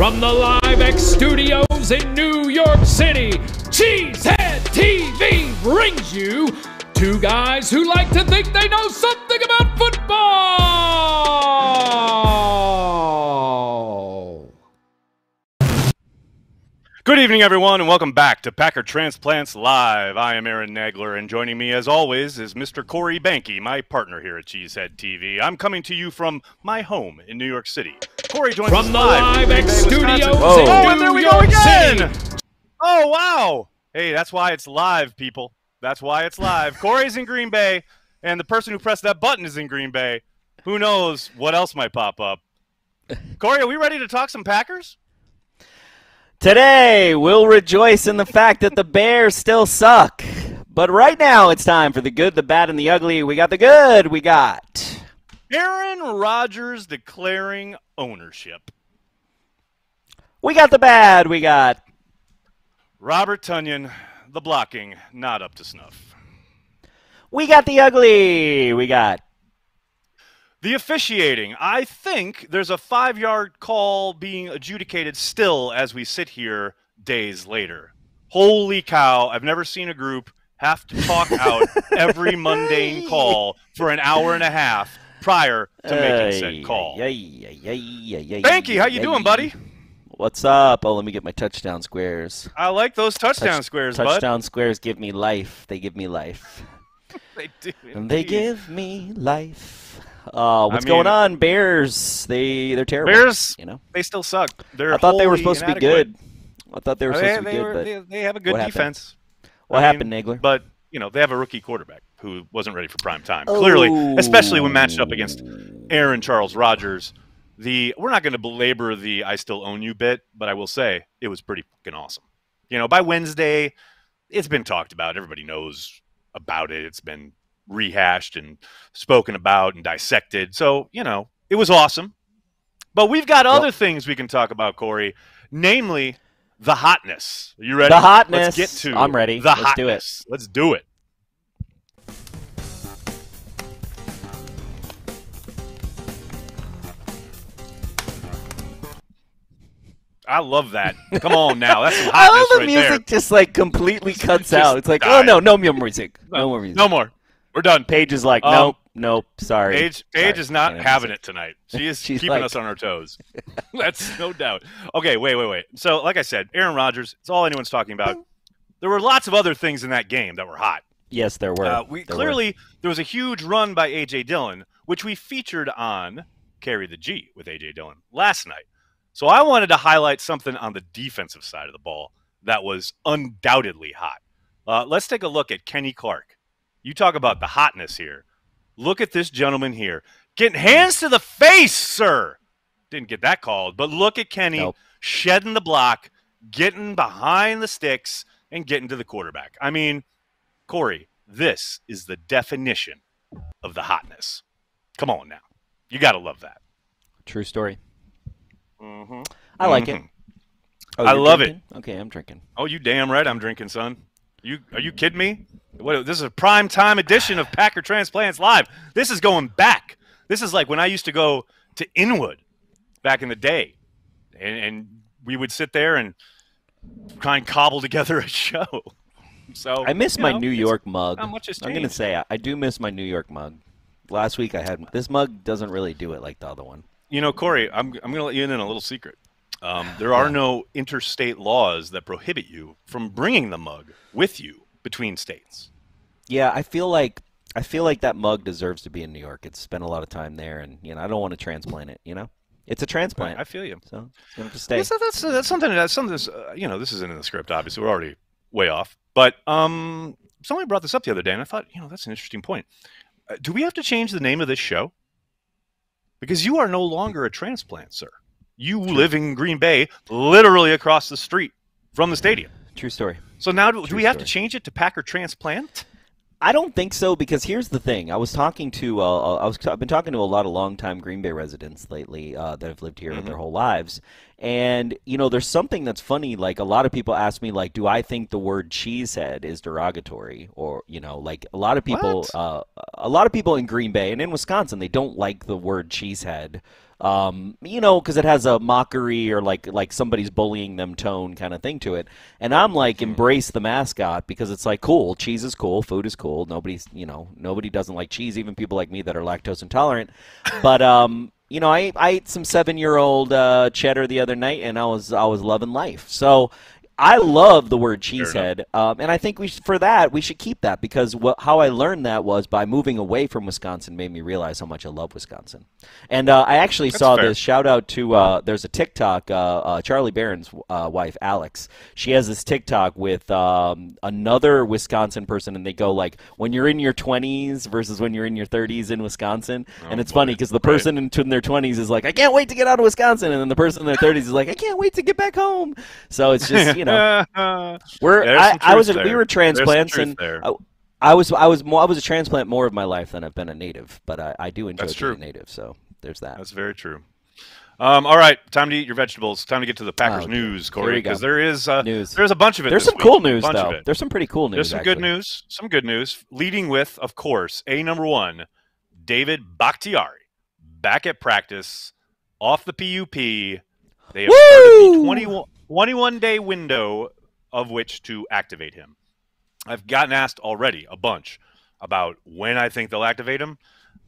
From the Live X studios in New York City, Cheesehead TV brings you two guys who like to think they know something about football. Good evening, everyone, and welcome back to Packer Transplants Live. I am Aaron Nagler, and joining me, as always, is Mr. Corey Behnke, my partner here at Cheesehead TV. I'm coming to you from my home in New York City. Corey joins us From the live, Live Green studios Oh, and there we go again. Oh, wow. Hey, that's why it's live, people. That's why it's live. Corey's in Green Bay, and the person who pressed that button is in Green Bay. Who knows what else might pop up? Corey, are we ready to talk some Packers? Today, we'll rejoice in the fact that the Bears still suck. But right now, it's time for the good, the bad, and the ugly. We got the good. We got. Aaron Rodgers declaring ownership. We got the bad. We got. Robert Tonyan, the blocking, not up to snuff. We got the ugly. We got. The officiating. I think there's a five yard call being adjudicated still as we sit here days later. Holy cow, I've never seen a group have to talk out every mundane call for an hour and a half prior to making said call. Behnke, how you doing, buddy? What's up? Oh, let me get my touchdown squares. I like those touchdown Touch- squares, bud. Touchdown squares give me life. They give me life. They do. And they give me life. Uh, what's mean- going on, Bears? They they're terrible. Bears, you know. they still suck. They're I thought they were supposed to be good. I thought they were They, supposed to be they good, were- but they, they have a good what happened? defense. what I happened, mean, Nagler? But you know they have a rookie quarterback who wasn't ready for prime time. Clearly, especially when matched up against Aaron Charles Rodgers. The we're not going to belabor the "I still own you" bit, but I will say it was pretty fucking awesome. You know, by Wednesday, it's been talked about. Everybody knows about it. It's been rehashed and spoken about and dissected. So you know, it was awesome. But we've got other things we can talk about, Corey. Namely, the hotness. Are you ready? The hotness. Let's get to I'm ready. The Let's do it. hotness. Let's do it. I love that. Come on now, that's some I love the right music just like completely cuts Just out. It's like, die. oh no, no more music. there. No more music. No more. We're done. Paige is like, Um, nope, nope, sorry. Paige, Paige Sorry. is not having it tonight. She is keeping like- us on our toes. That's no doubt. Okay, wait, wait, wait. So, like I said, Aaron Rodgers. It's all anyone's talking about. There were lots of other things in that game that were hot. Yes, there were. Uh, we There were. clearly there was a huge run by AJ Dillon, which we featured on Carry the G with AJ Dillon last night. So I wanted to highlight something on the defensive side of the ball that was undoubtedly hot. Uh, let's take a look at Kenny Clark. You talk about the hotness here. Look at this gentleman here getting hands to the face, sir. Didn't get that called, but look at Kenny Nope. shedding the block, getting behind the sticks, and getting to the quarterback. I mean, Corey, this is the definition of the hotness. Come on now. You got to love that. True story. Mm-hmm. I like it. Oh, I love it. Okay, I'm drinking. Oh, you damn right I'm drinking, son. You Are you kidding me? What, this is a prime time edition of Packer Transplants Live. This is going back. This is like when I used to go to Inwood back in the day. And, and we would sit there and try and cobble together a show. So I miss my know, New York mug. much has I'm gonna say I, I do miss my New York mug. Last week I had this mug doesn't really do it like the other one. You know, Corey, I'm, I'm going to let you in on a little secret. Um, there are no interstate laws that prohibit you from bringing the mug with you between states. Yeah, I feel like I feel like that mug deserves to be in New York. It's spent a lot of time there, and you know I don't want to transplant it. You know, it's a transplant, I feel you. so it's gonna stay. Yes, that's, that's something that's something that's, uh, you know, this isn't in the script, obviously. We're already way off. But um, somebody brought this up the other day, and I thought, you know, that's an interesting point. Uh, do we have to change the name of this show? Because you are no longer a transplant, sir. You live in Green Bay, literally across the street from the stadium. True story. So now, do, do we have to change it to Packer Transplant? I don't think so because here's the thing. I was talking to uh, I was I've been talking to a lot of longtime Green Bay residents lately uh, that have lived here Mm-hmm. their whole lives, and you know there's something that's funny. Like a lot of people ask me like, do I think the word cheesehead is derogatory, or you know, like a lot of people, uh, a lot of people in Green Bay and in Wisconsin, they don't like the word cheesehead. Um, you know, because it has a mockery or like like somebody's bullying them tone kind of thing to it. And I'm like, embrace the mascot because it's like cool. Cheese is cool. Food is cool. Nobody's you know nobody doesn't like cheese. Even people like me that are lactose intolerant. But um, you know, I I ate some seven year old uh, cheddar the other night, and I was I was loving life. So. I love the word cheesehead, um, and I think we should, for that we should keep that because what, how I learned that was by moving away from Wisconsin made me realize how much I love Wisconsin. And uh, I actually That's saw fair. this. Shout out to uh, there's a TikTok. Uh, uh, Charlie Berens' uh, wife Alex. She has this TikTok with um, another Wisconsin person, and they go like, when you're in your 20s versus when you're in your 30s in Wisconsin, and Oh, it's funny because the Right. person in, in their 20s is like, I can't wait to get out of Wisconsin, and then the person in their 30s is like, I can't wait to get back home. So it's just you know. We're There's I, I was a, we were transplants and there. I, I was I was more I was a transplant more of my life than I've been a native, but I, I do enjoy That's being true. a native. So there's that. That's very true. Um, all right, time to eat your vegetables. Time to get to the Packers Oh, dear. news, Corey, because there is uh, News. there's a bunch of it. There's this some week. cool news though. There's some pretty cool news. There's some good news. Some good news. Leading with, of course, a number one, David Bakhtiari, back at practice, off the PUP. They have started the Woo! 21, 21 day window of which to activate him. I've gotten asked already a bunch about when I think they'll activate him.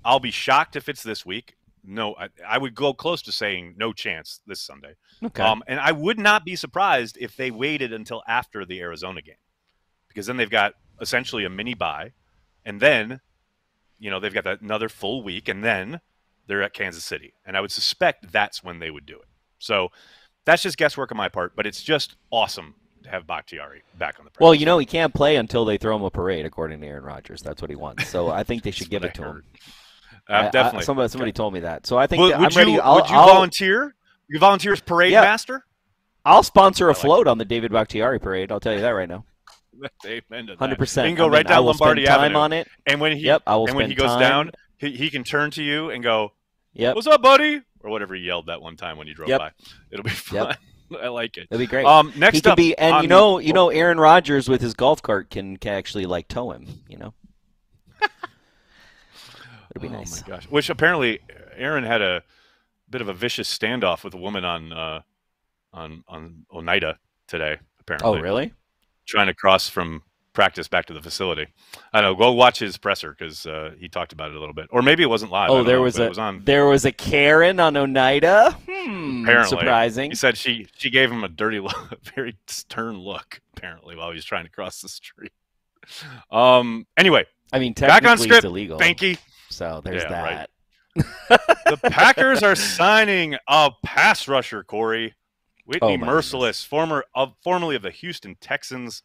I'll be shocked if it's this week. No, I, I would go close to saying no chance this Sunday. Okay. Um, and I would not be surprised if they waited until after the Arizona game, because then they've got essentially a mini bye. and then, you know, they've got that another full week, and then they're at Kansas City, and I would suspect that's when they would do it. So that's just guesswork on my part, but it's just awesome to have Bakhtiari back on the. well, you know he can't play until they throw him a parade, according to Aaron Rodgers. That's what he wants. So I think they should give it to I him. Uh, I- I- definitely. somebody somebody told me that. So I think would, would I'm ready. you, I'll, would you I'll, volunteer? You volunteer as parade Yeah. master? I'll sponsor a float on the David Bakhtiari parade. I'll tell you that right now. Hundred You percent. can go right down I Lombardi time Avenue. on it. And when he Yep, I will and when he goes time. down, he, he can turn to you and go, Yep, "What's up, buddy?" Or whatever he yelled that one time when he drove Yep. by. It'll be fun. I like it. that'd be great. Um, next he up, be, and on you know, you know, Aaron Rodgers with his golf cart can, can actually like tow him. You know, it'd be oh nice. my gosh! Which apparently Aaron had a bit of a vicious standoff with a woman on uh, on on Oneida today. Apparently, Oh, really? trying to cross from practice back to the facility. I know. Go watch his presser because uh, he talked about it a little bit, or maybe it wasn't live. Oh, there know, was a was on. there was a Karen on Oneida. Hmm, Apparently. surprising. He said she she gave him a dirty look, very stern look. Apparently, while he was trying to cross the street. Um. Anyway, I mean, back on script. it's illegal. Behnke. So there's Yeah, right. that. The Packers are signing a pass rusher, Corey. Whitney Oh, Mercilus, former of formerly of the Houston Texans.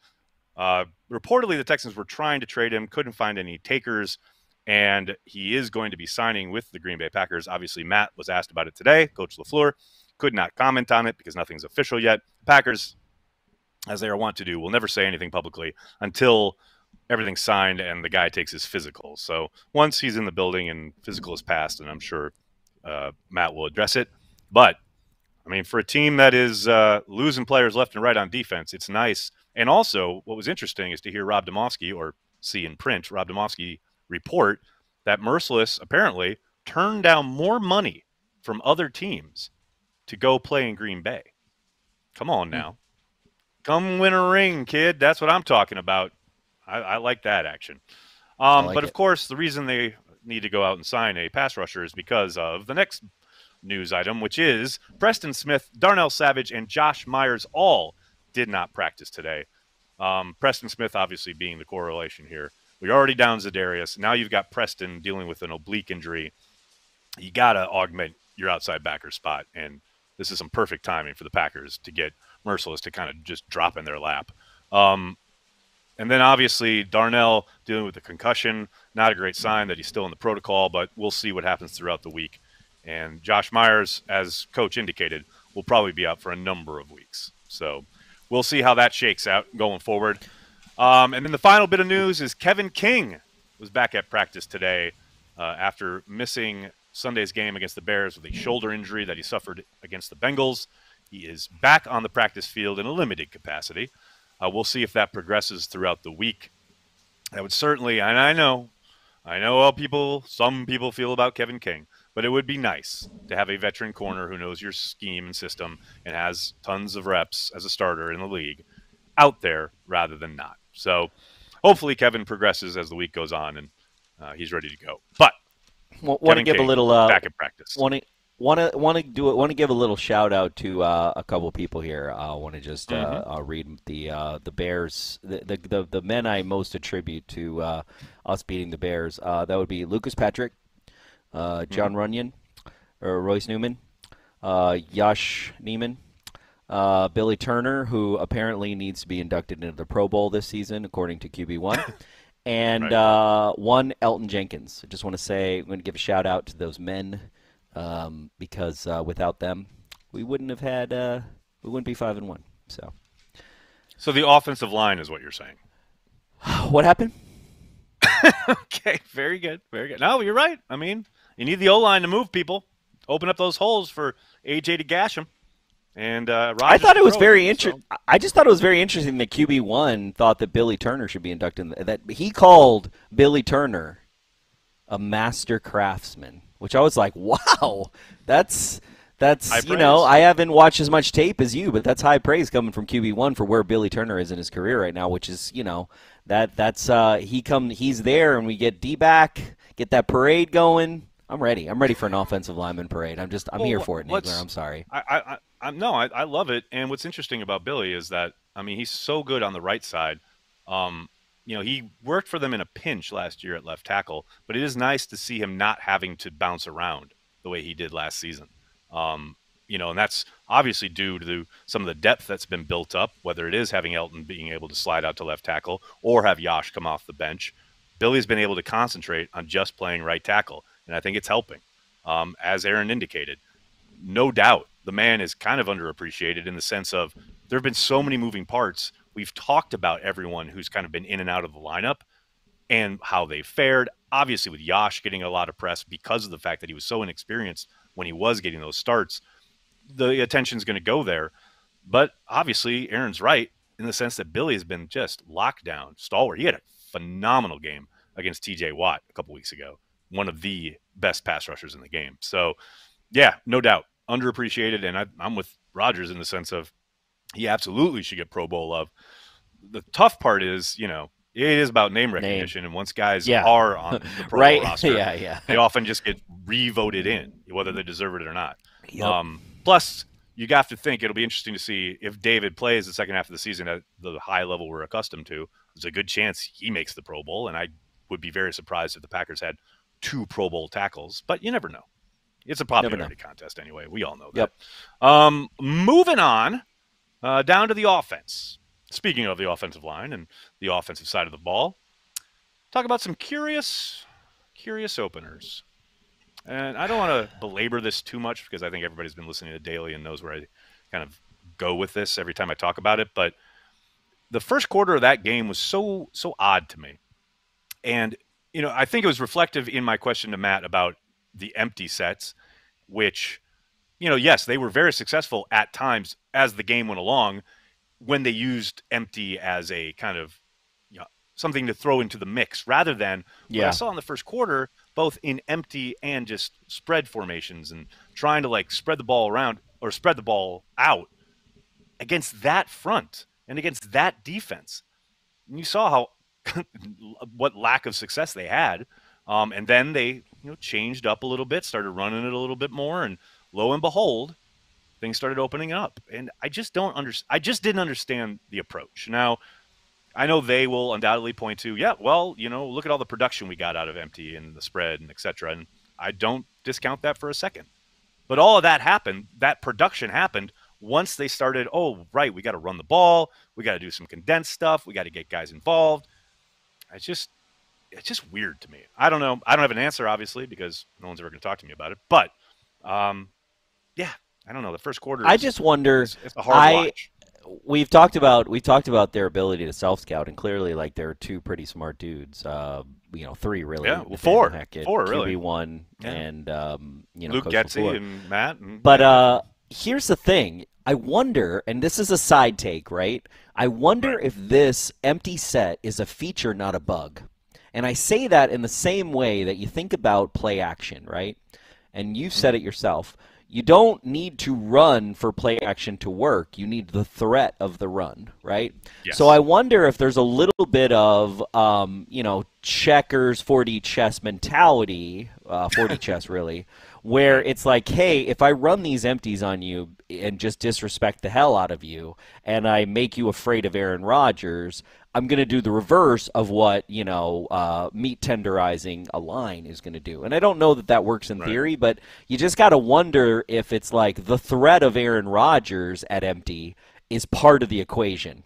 Uh, reportedly, the Texans were trying to trade him, couldn't find any takers, and he is going to be signing with the Green Bay Packers. Obviously, Matt was asked about it today. Coach LaFleur could not comment on it because nothing's official yet. Packers, as they are wont to do, will never say anything publicly until everything's signed and the guy takes his physical. So once he's in the building and physical is passed, and I'm sure uh, Matt will address it. But I mean, for a team that is uh, losing players left and right on defense, it's nice. And also, what was interesting is to hear Rob Demovsky, or see in print, Rob Demovsky report that Mercilus apparently turned down more money from other teams to go play in Green Bay. Come on now. Come win a ring, kid. That's what I'm talking about. I, I like that action. Um, like but it. of course, the reason they need to go out and sign a pass rusher is because of the next news item, which is Preston Smith, Darnell Savage, and Josh Myers all did not practice today. Um, Preston Smith, obviously, being the correlation here. We already down Zadarius. Now you've got Preston dealing with an oblique injury. You got to augment your outside backer spot. And this is some perfect timing for the Packers to get Mercilus to kind of just drop in their lap. Um, and then obviously Darnell dealing with the concussion, not a great sign that he's still in the protocol, but we'll see what happens throughout the week. And Josh Myers, as coach indicated, will probably be out for a number of weeks. So we'll see how that shakes out going forward. Um, and then the final bit of news is Kevin King was back at practice today uh, after missing Sunday's game against the Bears with a shoulder injury that he suffered against the Bengals. He is back on the practice field in a limited capacity. Uh, we'll see if that progresses throughout the week. That would certainly, and I know, I know how people, some people feel about Kevin King, but it would be nice to have a veteran corner who knows your scheme and system and has tons of reps as a starter in the league out there rather than not. So hopefully Kevin progresses as the week goes on and uh, he's ready to go. But want to give King, a little uh, back in practice. Want to want to want to do it. Want to give a little shout out to uh, a couple people here. I want to just uh, Mm-hmm. uh, read the uh, the Bears, the, the the the men I most attribute to uh, us beating the Bears. Uh, that would be Lucas Patrick, uh, Jon Mm-hmm. Runyan, or Royce Newman, uh, Yosh Nijman. Uh, Billy Turner, who apparently needs to be inducted into the Pro Bowl this season, according to QB1, and Right. uh, one Elgton Jenkins. I just want to say, I'm going to give a shout out to those men um, because uh, without them, we wouldn't have had, uh, we wouldn't be five and one. So, So the offensive line is what you're saying. what happened? Okay, very good, very good. No, you're right. I mean, you need the O line to move people, open up those holes for AJ to gash them. And uh, I thought it was very interesting. so- I just thought it was very interesting that QB one thought that Billy Turner should be inducted. In that he called Billy Turner a master craftsman, which I was like, wow, that's that's High you know. I haven't watched as much tape as you, but that's high praise coming from QB one for where Billy Turner is in his career right now, which is you know that that's uh, he come he's there and we get D back, get that parade going. I'm ready. I'm ready for an offensive lineman parade. I'm just I'm Well, here for it, Nagler. I'm sorry. I, I, I, no, I, I love it. And what's interesting about Billy is that I mean he's so good on the right side. Um, you know, he worked for them in a pinch last year at left tackle, but it is nice to see him not having to bounce around the way he did last season. Um, you know, and that's obviously due to some of the depth that's been built up, whether it is having Elgton being able to slide out to left tackle or have Yosh come off the bench. Billy's been able to concentrate on just playing right tackle, and I think it's helping. Um, as Aaron indicated, no doubt the man is kind of underappreciated in the sense of there have been so many moving parts. We've talked about everyone who's kind of been in and out of the lineup and how they fared. Obviously, with Yosh getting a lot of press because of the fact that he was so inexperienced when he was getting those starts, the attention's going to go there. But obviously, Aaron's right in the sense that Billy has been just locked down, stalwart. He had a phenomenal game against TJ Watt a couple weeks ago, one of the best pass rushers in the game. So, yeah, no doubt, underappreciated. And I, I'm with Rodgers in the sense of he absolutely should get Pro Bowl love. The tough part is, you know, it is about name recognition. And once guys Yeah. are on the Pro right? Bowl roster, yeah, yeah. they often just get re-voted in, whether they deserve it or not. Yep. Um, plus, you have to think it'll be interesting to see if David plays the second half of the season at the high level we're accustomed to. There's a good chance he makes the Pro Bowl, and I would be very surprised if the Packers had two Pro Bowl tackles. But you never know. It's a popularity contest anyway. We all know that. Yep. Um, moving on uh, down to the offense. Speaking of the offensive line and the offensive side of the ball, talk about some curious, curious openers. And I don't want to belabor this too much because I think everybody's been listening to Daily and knows where I kind of go with this every time I talk about it. But the first quarter of that game was so so odd to me, and you know I think it was reflective in my question to Matt about the empty sets, which you know yes they were very successful at times as the game went along when they used empty as a kind of you know, something to throw into the mix rather than what Yeah. I saw in the first quarter, both in empty and just spread formations and trying to like spread the ball around or spread the ball out against that front and against that defense. And you saw how what lack of success they had. Um, and then they you know changed up a little bit, started running it a little bit more, and lo and behold, things started opening up. And I just don't understand. I just didn't understand the approach. Now, I know they will undoubtedly point to, yeah, well, you know, look at all the production we got out of empty and the spread and et cetera. And I don't discount that for a second. But all of that happened, that production happened once they started, oh, right, we got to run the ball, we got to do some condensed stuff, we got to get guys involved. It's just it's just weird to me. I don't know. I don't have an answer obviously because no one's ever going to talk to me about it. But um yeah, I don't know. The first quarter I is- just wonder. it's, it's a hard I watch. we've talked about we've talked about their ability to self scout, and clearly, like they're two pretty smart dudes. Uh, you know, three really. Yeah, well, four. Hackett, Four, really. QB one, Yeah. and um, you know, Luke Coach Getsy and Matt. And, But yeah. uh, here's the thing. I wonder, and this is a side take, right? I wonder Right. if this empty set is a feature, not a bug. And I say that in the same way that you think about play action, right? and you said it yourself. You don't need to run for play action to work. You need the threat of the run, right? Yes. So I wonder if there's a little bit of, um, you know, checkers 4D chess mentality, uh, 4D chess really, where it's like, hey, if I run these empties on you and just disrespect the hell out of you, and I make you afraid of Aaron Rodgers, I'm going to do the reverse of what you know uh, meat tenderizing a line is going to do. And I don't know that that works in Right. theory, but you just got to wonder if it's like the threat of Aaron Rodgers at empty is part of the equation.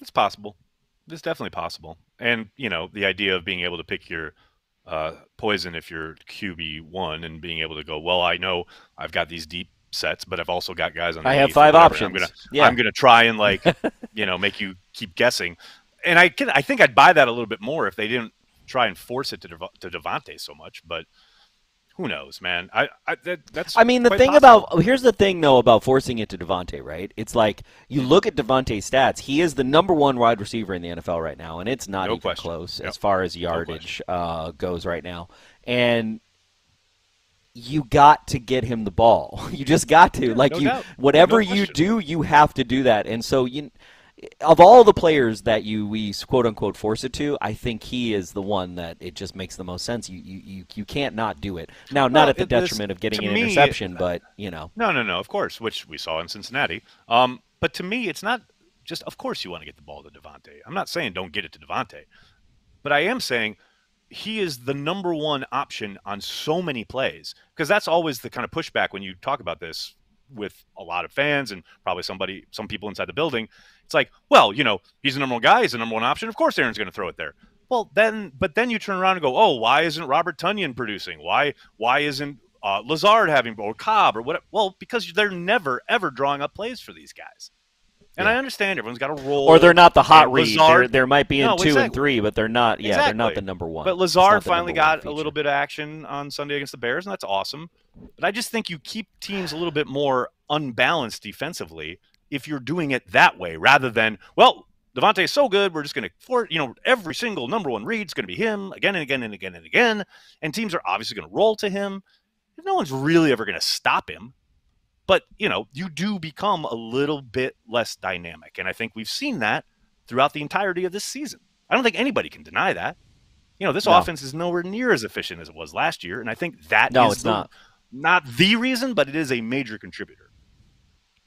It's possible. It's definitely possible. And you know, the idea of being able to pick your uh, poison if you're QB one and being able to go, well, I know I've got these deep sets, but I've also got guys on. The I have five options. I'm gonna, Yeah. I'm gonna try and like, you know, make you keep guessing. And I can, I think I'd buy that a little bit more if they didn't try and force it to Dev- to Davante so much. But who knows, man? I, I that, that's. I mean, the thing possible. about here's the thing though about forcing it to Davante, right? It's like you look at Davante's stats; he is the number one wide receiver in the NFL right now, and it's not No even question. close Yep. as far as yardage uh, goes right now. And you got to get him the ball. You just got to. Yeah, like no you, doubt. whatever No you do, you have to do that. And so you. Of all the players that you we quote unquote force it to, I think he is the one that it just makes the most sense. You you, you, you can't not do it. Now, not Well, at the it- this- detriment of getting an me, interception, but you know. No, no, no. Of course, which we saw in Cincinnati. Um, but to me, it's not just. Of course, you want to get the ball to Davante. I'm not saying don't get it to Davante, but I am saying he is the number one option on so many plays because that's always the kind of pushback when you talk about this with a lot of fans and probably somebody, some people inside the building. It's like, well, you know, he's the number one guy. He's the number one option. Of course, Aaron's going to throw it there. Well, then, but then you turn around and go, oh, why isn't Robert Tonyan producing? Why, why isn't uh, Lazard having or Cobb or what? Well, because they're never ever drawing up plays for these guys. And Yeah. I understand everyone's got a role. Or they're not the hot read. Lazard- They're, there might be in No, two and three, but they're not. Yeah, they're not the number one. But Lazard finally got a little bit of action on Sunday against the Bears, and that's awesome. But I just think you keep teams a little bit more unbalanced defensively if you're doing it that way, rather than well, Davante is so good, we're just going to for you know every single number one read is going to be him again and again and again and again, and teams are obviously going to roll to him. No one's really ever going to stop him. But you know, you do become a little bit less dynamic, and I think we've seen that throughout the entirety of this season. I don't think anybody can deny that. You know, this No. offense is nowhere near as efficient as it was last year, and I think that No, is it's the- not. not the reason, but it is a major contributor.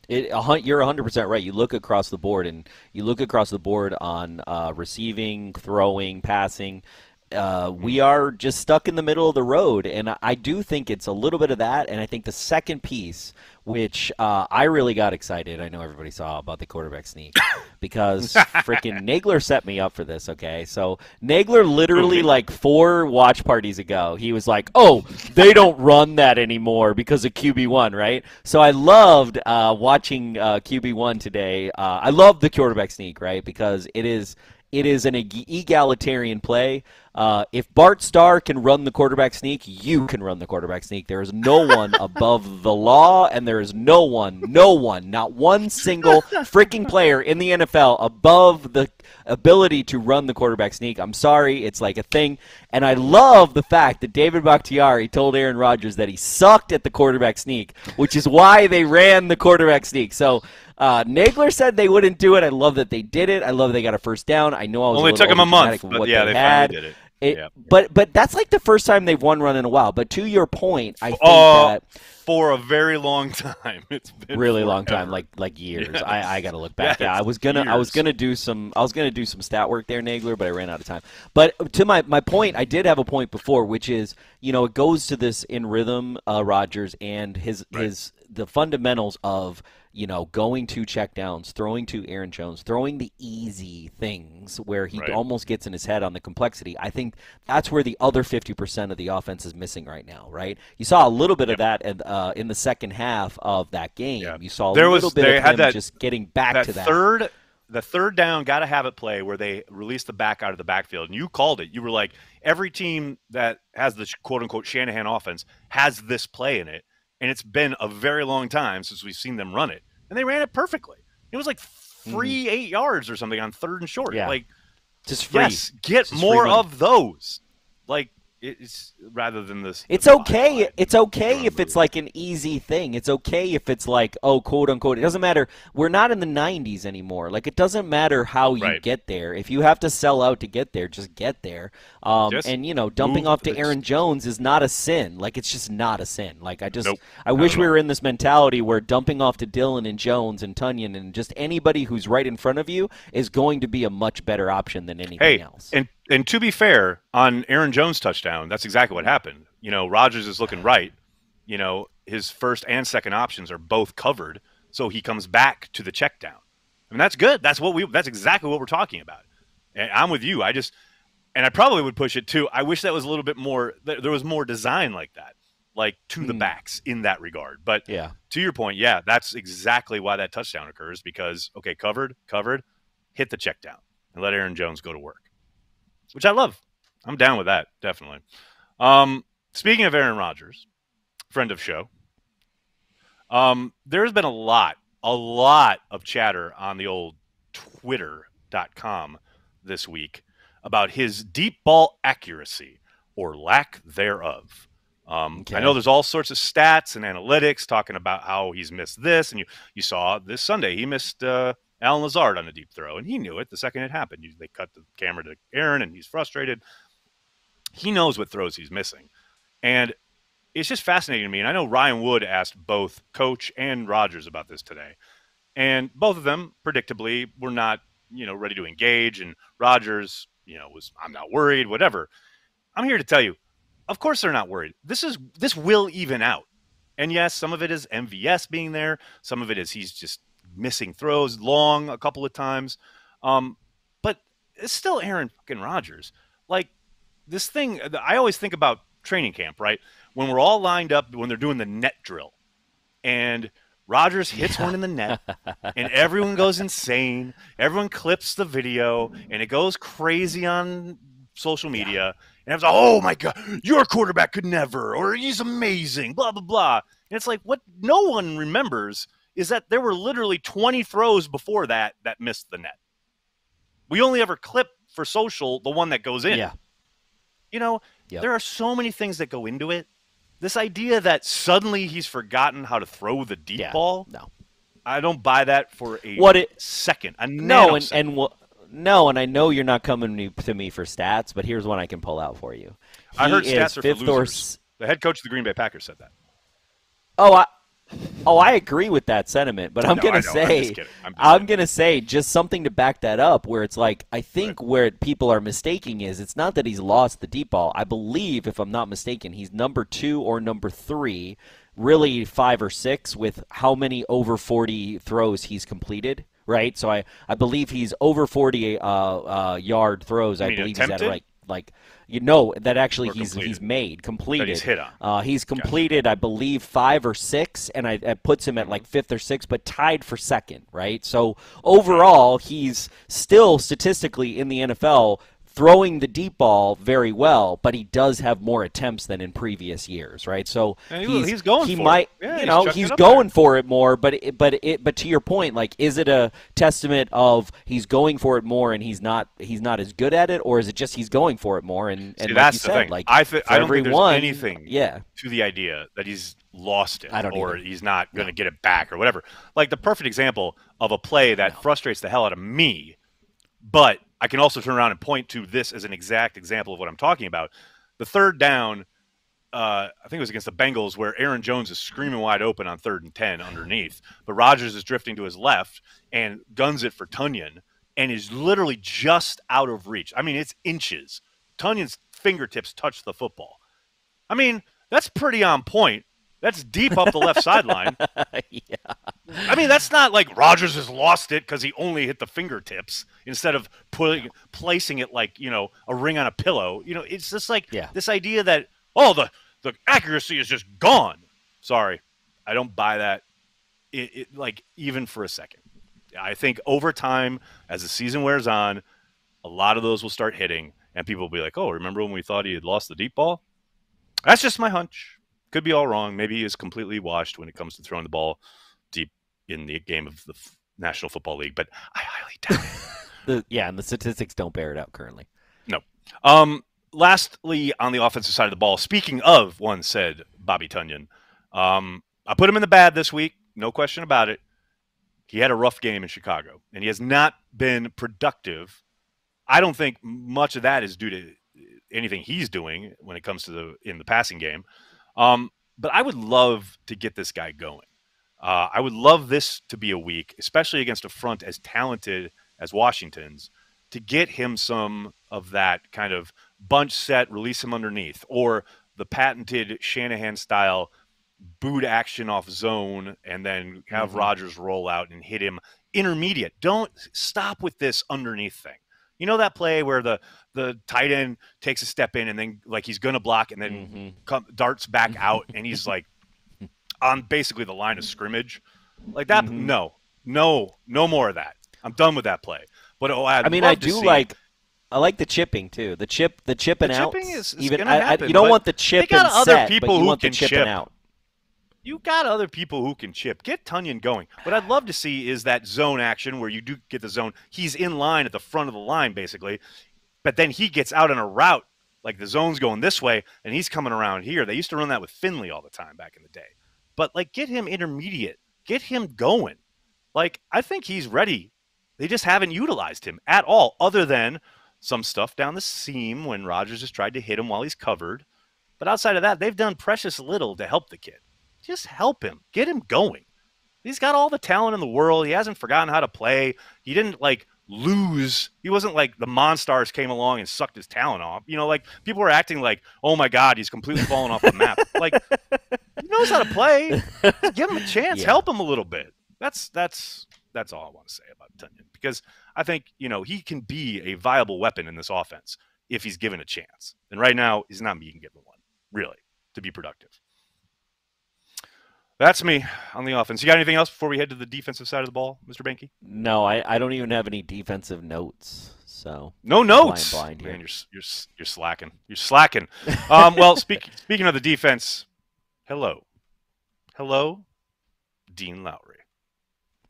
It, you're 100% right. You look across the board, and you look across the board on uh, receiving, throwing, passing. Uh, we are just stuck in the middle of the road, and I do think it's a little bit of that. And I think the second piece, which uh, I really got excited, I know everybody saw about the quarterback sneak, because freaking Nagler set me up for this. Okay, so Nagler literally like four watch parties ago, he was like, "Oh, they don't run that anymore because of QB one, right?" So I loved uh, watching uh, QB one today. Uh, I love the quarterback sneak, right? Because it is it is an egalitarian play. Uh, if Bart Starr can run the quarterback sneak, you can run the quarterback sneak. There is no one above the law, and there is no one, no one, not one single freaking player in the NFL above the ability to run the quarterback sneak. I'm sorry, it's like a thing. And I love the fact that David Bakhtiari told Aaron Rodgers that he sucked at the quarterback sneak, which is why they ran the quarterback sneak. So uh, Nagler said they wouldn't do it. I love that they did it. I love they got a first down. I know I was Only a took little them a month, but what yeah, they, they had. finally did it. It, Yeah. But but that's like the first time they've won run in a while. But to your point, I think Oh, that for a very long time. It's been really long time, like like years. Yes. I, I got to look back. Yes, yeah, I was gonna I was gonna do some I was gonna do some stat work there, Nagler, but I ran out of time. But to my my point, I did have a point before, which is you know it goes to this in rhythm, uh, Rodgers and his Right. his the fundamentals of you know going to checkdowns, throwing to Aaron Jones, throwing the easy things where he Right. almost gets in his head on the complexity. I think that's where the other fifty percent of the offense is missing right now. Right? You saw a little bit of that in, uh, in the second half of that game. Yeah. You saw a There was- little bit they of had him that- just getting back that to that. third the third down got to have it play where they release the back out of the backfield and you called it you were like every team that has the quote unquote shanahan offense has this play in it and it's been a very long time since we've seen them run it and they ran it perfectly it was like free eight yards or something on third and short Mm-hmm. Yeah. like just free. yes get Just more money. of those like It's rather than this. It's okay. It's okay if it's like an easy thing. It's okay if it's like, oh, quote unquote. It doesn't matter. We're not in the 90s anymore. Like, it doesn't matter how you Right. get there. If you have to sell out to get there, just get there. Um, Just and, you know, dumping off to Aaron Jones is not a sin. Like, it's just not a sin. Like, I just, Nope. I wish we were in this mentality where dumping off to Dillon and Jones and Tonyan and just anybody who's right in front of you is going to be a much better option than anything Hey, else. and and to be fair, on Aaron Jones' touchdown, that's exactly what happened. You know, Rodgers is looking right. You know, his first and second options are both covered, so he comes back to the check down. I mean, that's good. That's what we. That's exactly what we're talking about. And I'm with you. I just, and I probably would push it too. I wish that was a little bit more. There was more design like that, like to the Hmm. backs in that regard. But yeah. to your point, yeah, that's exactly why that touchdown occurs because okay, covered, covered, hit the check down and let Aaron Jones go to work, which I love. I'm down with that definitely. Um, speaking of Aaron Rodgers, friend of show, um, there's been a lot, a lot of chatter on the old Twitter.com this week about his deep ball accuracy or lack thereof. Um, Okay. I know there's all sorts of stats and analytics talking about how he's missed this, and you you saw this Sunday he missed uh, Allen Lazard on a deep throw, and he knew it the second it happened. They cut the camera to Aaron, and he's frustrated. He knows what throws he's missing, and it's just fascinating to me. And I know Ryan Wood asked both Coach and Rodgers about this today, and both of them, predictably, were not you know ready to engage. And Rodgers, you know, was I'm not worried, whatever. I'm here to tell you, of course they're not worried. This is this will even out. And yes, some of it is MVS being there. Some of it is he's just missing throws long a couple of times. Um, but it's still Aaron fucking Rodgers. Like this thing, I always think about training camp, right? When we're all lined up, when they're doing the net drill, and Rodgers hits one in the net, and everyone goes insane. Everyone clips the video, and it goes crazy on social media. And it's like, oh my god, your quarterback could never, or he's amazing, blah blah blah. And it's like what no one remembers is that there were literally 20 throws before that that missed the net. We only ever clip for social the one that goes in. Yeah. You know, Yep. there are so many things that go into it. This idea that suddenly he's forgotten how to throw the deep Yeah. ball, No. I don't buy that for a What it- second. A No, and and no, and I know you're not coming to- me for stats, but here's one I can pull out for you. I heard stats are for fifth or losers. s- The head coach of the Green Bay Packers said that. Oh, I, oh, I agree with that sentiment, but I'm No, gonna I'm say, just. I'm just I'm gonna say just something to back that up. Where it's like, I think where people are mistaking is it's not that he's lost the deep ball. I believe, if I'm not mistaken, he's number two or number three, really five or six with how many over 40 throws he's completed. Right, so I, I believe he's over 40 uh, uh, yard throws. I mean believe he's at attempted? Like you know that actually Or he's completed? he's made completed. hit on. Uh, he's completed, I believe, five or six, and I, it puts him at like fifth or sixth, but tied for second, right? So overall, he's still statistically in the NFL throwing the deep ball very well, but he does have more attempts than in previous years, right? So he- he's, he's going he for it. might, Yeah, you know, chucking he's going there. for it more, but it, but it, but to your point, like, is it a testament of he's going for it more and he's not he's not as good at it, or is it just he's going for it more and, and See, like that's you the said, thing. like I, thi- for I don't think there's anything yeah. to the idea that he's lost it I don't or either. he's not going to get it back or whatever. Like the perfect example of a play that frustrates the hell out of me, but I can also turn around and point to this as an exact example of what I'm talking about. The third down, uh, I think it was against the Bengals, where Aaron Jones is screaming wide open on third and 10 underneath, but Rodgers is drifting to his left and guns it for Tonyan and is literally just out of reach. I mean, it's inches. Tonyan's fingertips touch the football. I mean, that's pretty on point. That's deep up the left sideline. yeah. I mean, that's not like Rodgers has lost it because he only hit the fingertips instead of putting placing it like you know a ring on a pillow. You know, it's just like Yeah. this idea that oh the the accuracy is just gone. Sorry, I don't buy that. It, it like even for a second. I think over time, as the season wears on, a lot of those will start hitting, and people will be like, "Oh, remember when we thought he had lost the deep ball?" That's just my hunch. Could be all wrong. Maybe he is completely washed when it comes to throwing the ball deep in the game of the National Football League, but I highly doubt it. The, yeah, and the statistics don't bear it out currently. No. Um, lastly, on the offensive side of the ball, speaking of one said Bobby Tonyan, um, I put him in the bad this week, no question about it. He had a rough game in Chicago, and he has not been productive. I don't think much of that is due to anything he's doing when it comes to the in the passing game. Um, but I would love to get this guy going. Uh, I would love this to be a week, especially against a front as talented as Washington's, to get him some of that kind of bunch set, release him underneath, or the patented Shanahan style boot action off zone, and then have mm-hmm. Rodgers roll out and hit him intermediate. Don't stop with this underneath thing. You know that play where the the tight end takes a step in and then like he's gonna block and then mm-hmm. come, darts back out and he's like on basically the line of scrimmage, like that. Mm-hmm. No, no, no more of that. I'm done with that play. But oh, I'd i mean, I do like. I like the chipping too. The chip, the chipping the out. Chipping is, is even happen, I, you don't want the chip got and other set, people who can chipping chip. out. You got other people who can chip. Get Tonyan going. What I'd love to see is that zone action where you do get the zone. He's in line at the front of the line, basically, but then he gets out on a route like the zone's going this way and he's coming around here. They used to run that with Finley all the time back in the day. But like get him intermediate. Get him going. Like I think he's ready. They just haven't utilized him at all other than some stuff down the seam when Rodgers just tried to hit him while he's covered. But outside of that, they've done precious little to help the kid. Just help him. Get him going. He's got all the talent in the world. He hasn't forgotten how to play. He didn't like lose. He wasn't like the Monstars came along and sucked his talent off. You know, like people were acting like, "Oh my God, he's completely fallen off the map." Like he knows how to play. Just give him a chance. Yeah. Help him a little bit. That's that's that's all I want to say about Tonyan because I think you know he can be a viable weapon in this offense if he's given a chance. And right now, he's not being given one really to be productive. That's me on the offense. You got anything else before we head to the defensive side of the ball, Mr. Behnke? No, I, I don't even have any defensive notes. So no notes. Blind, blind Man, you're you're you're slacking. You're slacking. Um, well, speak, speaking of the defense, hello, hello, Dean Lowry.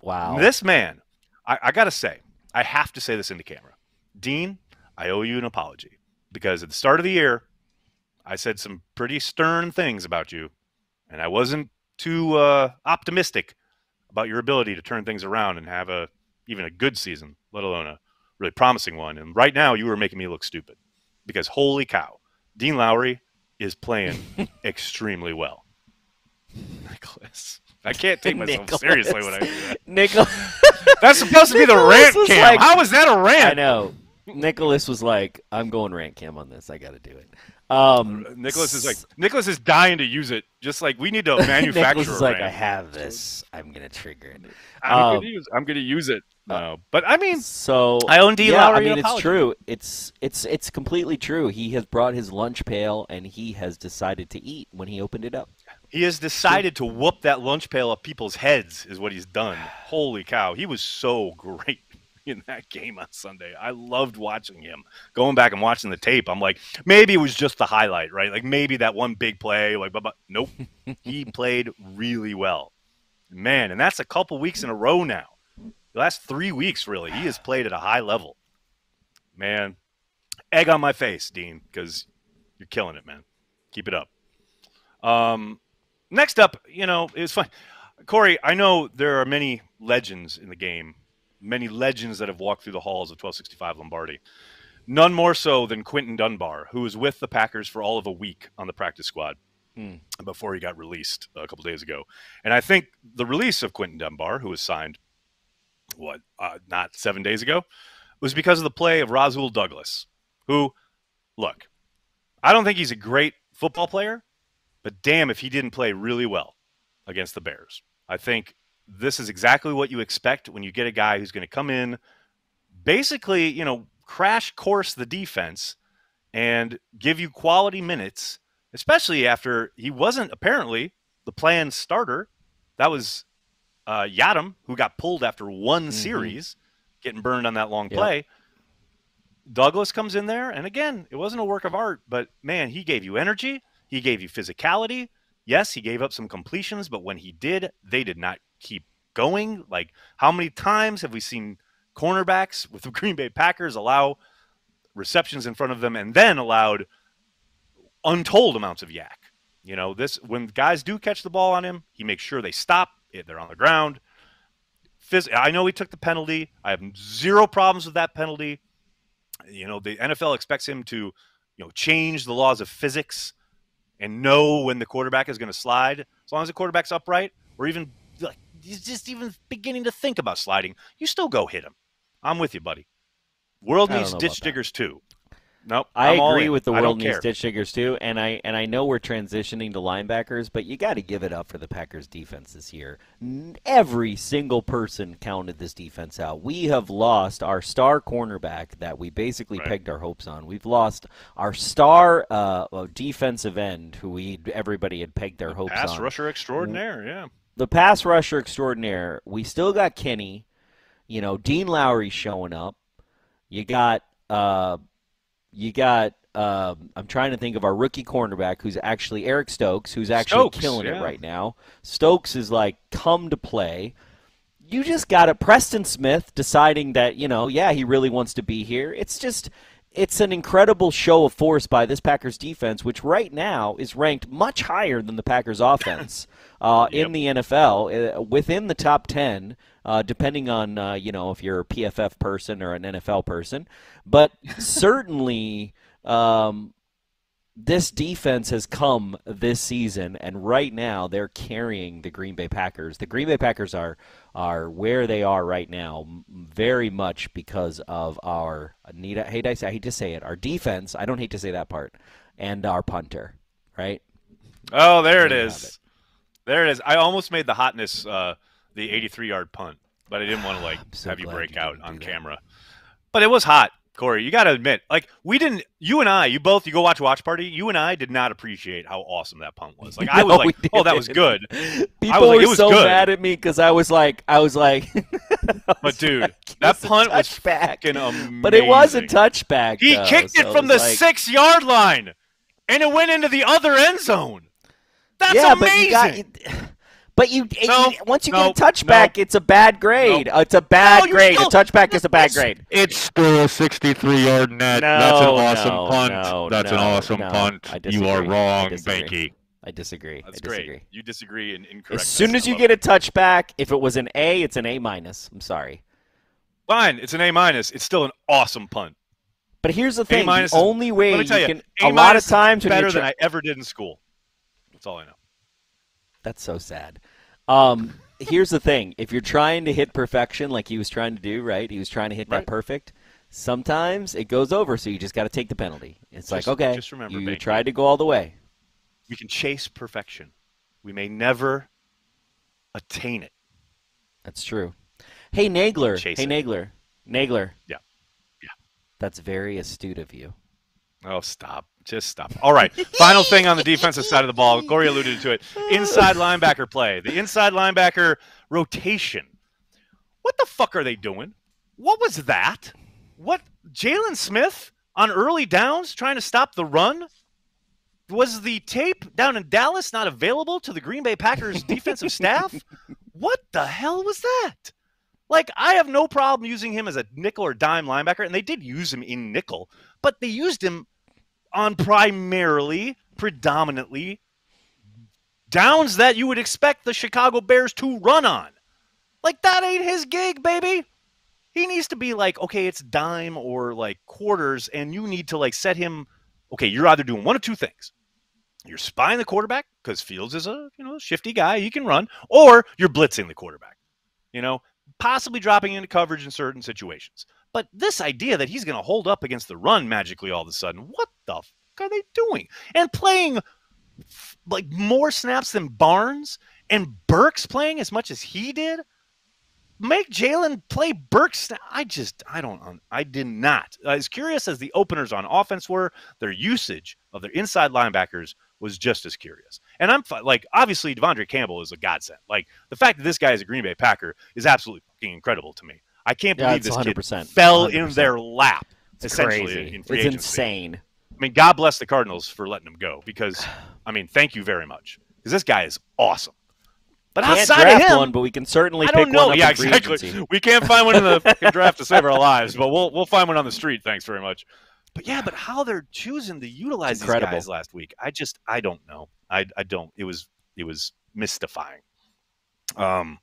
Wow. This man, I, I got to say, I have to say this into camera. Dean, I owe you an apology because at the start of the year, I said some pretty stern things about you, and I wasn't too uh, optimistic about your ability to turn things around and have a even a good season, let alone a really promising one. And right now, you were making me look stupid because holy cow, Dean Lowry is playing extremely well. Nicholas. I can't take myself Nicholas. seriously when I do that. Nicholas. That's supposed to be the rant cam. Like, How is that a rant? I know. Nicholas was like, I'm going rant cam on this. I got to do it. Um, Nicholas is like Nicholas is dying to use it. Just like we need to manufacture. Nicholas is like, I have this. I'm gonna trigger it. I'm, um, gonna, use, I'm gonna use it. Uh, but I mean, so I own D. Yeah, Lowry I mean, it's true. It's it's it's completely true. He has brought his lunch pail and he has decided to eat when he opened it up. He has decided to whoop that lunch pail up people's heads. Is what he's done. Holy cow! He was so great in that game on Sunday. I loved watching him. Going back and watching the tape, I'm like, maybe it was just the highlight, right? Like maybe that one big play, like, but, but nope. he played really well, man. And that's a couple weeks in a row now. The last three weeks, really, he has played at a high level. Man, egg on my face, Dean, because you're killing it, man. Keep it up. Um, next up, you know, it was fun. Corey, I know there are many legends in the game many legends that have walked through the halls of 1265 Lombardi. None more so than Quinton Dunbar, who was with the Packers for all of a week on the practice squad hmm. before he got released a couple days ago. And I think the release of Quinton Dunbar, who was signed, what, uh, not seven days ago, was because of the play of Rasul Douglas, who, look, I don't think he's a great football player, but damn if he didn't play really well against the Bears. I think this is exactly what you expect when you get a guy who's going to come in, basically, you know, crash course the defense and give you quality minutes, especially after he wasn't apparently the planned starter. That was uh, Yiadom, who got pulled after one mm-hmm. series, getting burned on that long play. Yep. Douglas comes in there, and again, it wasn't a work of art, but man, he gave you energy. He gave you physicality. Yes, he gave up some completions, but when he did, they did not keep going? Like, how many times have we seen cornerbacks with the Green Bay Packers allow receptions in front of them, and then allowed untold amounts of YAC. You know, this when guys do catch the ball on him, he makes sure they stop. Eh, they're on the ground. Phys- I know he took the penalty. I have zero problems with that penalty. You know, the NFL expects him to, you know, change the laws of physics and know when the quarterback is going to slide. As long as the quarterback's upright, or even he's just even beginning to think about sliding, you still go hit him. I'm with you, buddy. World needs ditch about that. diggers too. Nope. I I'm all agree with the world needs care. ditch diggers too, and I and I know we're transitioning to linebackers, but you got to give it up for the Packers defense this year. Every single person counted this defense out. We have lost our star cornerback that we basically Right. pegged our hopes on. We've lost our star uh, defensive end, who we everybody had pegged their hopes Pass on. rusher extraordinaire. Yeah. The pass rusher extraordinaire. We still got Kenny. You know, Dean Lowry showing up. You got uh, you got um, I'm trying to think of our rookie cornerback who's actually Eric Stokes, who's actually Stokes, killing it right now. Stokes is like come to play. You just got a Preston Smith deciding that, you know, yeah, he really wants to be here. It's just it's an incredible show of force by this Packers defense, which right now is ranked much higher than the Packers offense uh, in the NFL, uh, within the top 10, uh, depending on, uh, you know, if you're a PFF person or an NFL person. But certainly, um, this defense has come this season, and right now they're carrying the Green Bay Packers. The Green Bay Packers are are where they are right now, very much because of our need. I hate I say- I hate to say it, our defense. I don't hate to say that part, and our punter, right? Oh, there it There you have is. There it is. I almost made the hotness uh, the 83 yard punt, but I didn't want to like so have you break you out on camera. But it was hot, Corey. You got to admit, like we didn't. You and I, you both, you go watch Watch Party. You and I did not appreciate how awesome that punt was. Like I was like, oh, that was good. People was like, were was so good. mad at me because I was like, I was like, I But dude, like, that punt was fucking amazing. But it was a touchback. He though, kicked it from was the like- six yard line, and it went into the other end zone. That's yeah, amazing. but you got. But you, No, you- once you no, get a touchback, it's a bad grade. Uh, It's a bad No, grade. still- a touchback is a bad grade. It's still a 63 yard net. No, That's an awesome no, punt. no, That's an awesome no. punt. I You are disagree. I wrong, disagree. Behnke. I disagree. That's I disagree. great. You disagree and incorrect. As soon as you get a touchback, if it was an A, it's an A minus. I'm sorry. fine, it's an A minus. It's still an awesome punt. But here's the thing: minus the only way Let me tell you you, can A a lot of minus is times better you're than I ever did in school. That's all I know. That's so sad. Um, here's the thing: if you're trying to hit perfection, like he was trying to do, right? He was trying to hit Right. that perfect. Sometimes it goes over, so you just got to take the penalty. It's like okay, just remember, you tried to go all the way. We can chase perfection. We may never attain it. That's true. Hey Nagler. Chase hey it. Nagler. Nagler. Yeah. Yeah. That's very astute of you. Oh, stop. Just stop. All right. Final thing on the defensive side of the ball. Corey alluded to it. Inside linebacker play. The inside linebacker rotation. What the fuck are they doing? What was that? What Jaylon Smith on early downs trying to stop the run? Was the tape down in Dallas not available to the Green Bay Packers defensive staff? What the hell was that? Like, I have no problem using him as a nickel or dime linebacker, and they did use him in nickel, but they used him on primarily, predominantly downs that you would expect the Chicago Bears to run on. Like that ain't his gig, baby. He needs to be like, okay, it's dime or like quarters, and you need to like set him. Okay, you're either doing one of two things. You're spying the quarterback because Fields is a you know shifty guy, he can run, or you're blitzing the quarterback. You know, possibly dropping into coverage in certain situations. But this idea that he's going to hold up against the run magically all of a sudden, what the fuck are they doing? And playing like more snaps than Barnes and Burks playing as much as he did. Make Jaylon play Burks. I just, I don't, I did not. As curious as the openers on offense were, their usage of their inside linebackers was just as curious. And I'm like, obviously, De'Vondre Campbell is a godsend. Like, the fact that this guy is a Green Bay Packer is absolutely fucking incredible to me. I can't believe this kid 100%, fell in 100%. their lap, It's essentially, crazy. in it's agency. insane. I mean, God bless the Cardinals for letting him go because, I mean, thank you very much because this guy is awesome. But Can't outside draft of him, one, but we can certainly I pick know. one Yeah, exactly. We can't find one in the draft to save our lives, but we'll we'll find one on the street. Thanks very much. But yeah, but how they're choosing to utilize these guys last week, I just I don't know. I I don't. It was it was mystifying. Um.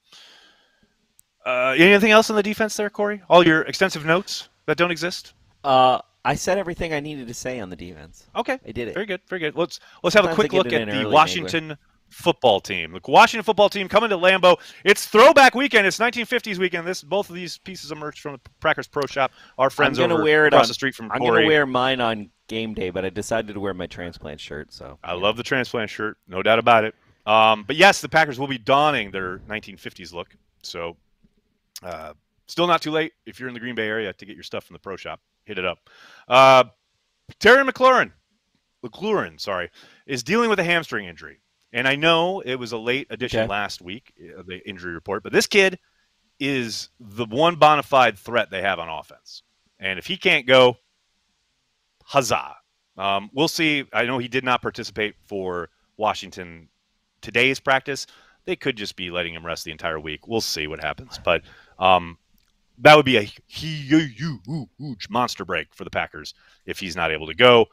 Uh, anything else on the defense there, Corey? All your extensive notes that don't exist? Uh, I said everything I needed to say on the defense. Okay, I did it. very good, very good. Let's let's have a quick look at the Washington football team. The Washington football team coming to Lambeau. It's throwback weekend. It's 1950s weekend. This both of these pieces of merch from the Packers Pro Shop. Our friends I'm gonna over wear it across on- the street from I'm gonna wear mine on game day, but I decided to wear my transplant shirt. So I love the transplant shirt, no doubt about it. Um, but yes, the Packers will be donning their 1950s look. So, uh, still not too late if you're in the Green Bay area to get your stuff from the Pro Shop. Hit it up. Uh, Terry McLaurin, McLaurin, sorry, is dealing with a hamstring injury, and I know it was a late addition Okay. last week, uh, the injury report. But this kid is the one bona fide threat they have on offense, and if he can't go, huzzah! Um, we'll see. I know he did not participate for Washington today's practice. They could just be letting him rest the entire week. We'll see what happens. But um, that would be a huge monster break for the Packers if he's not able to go.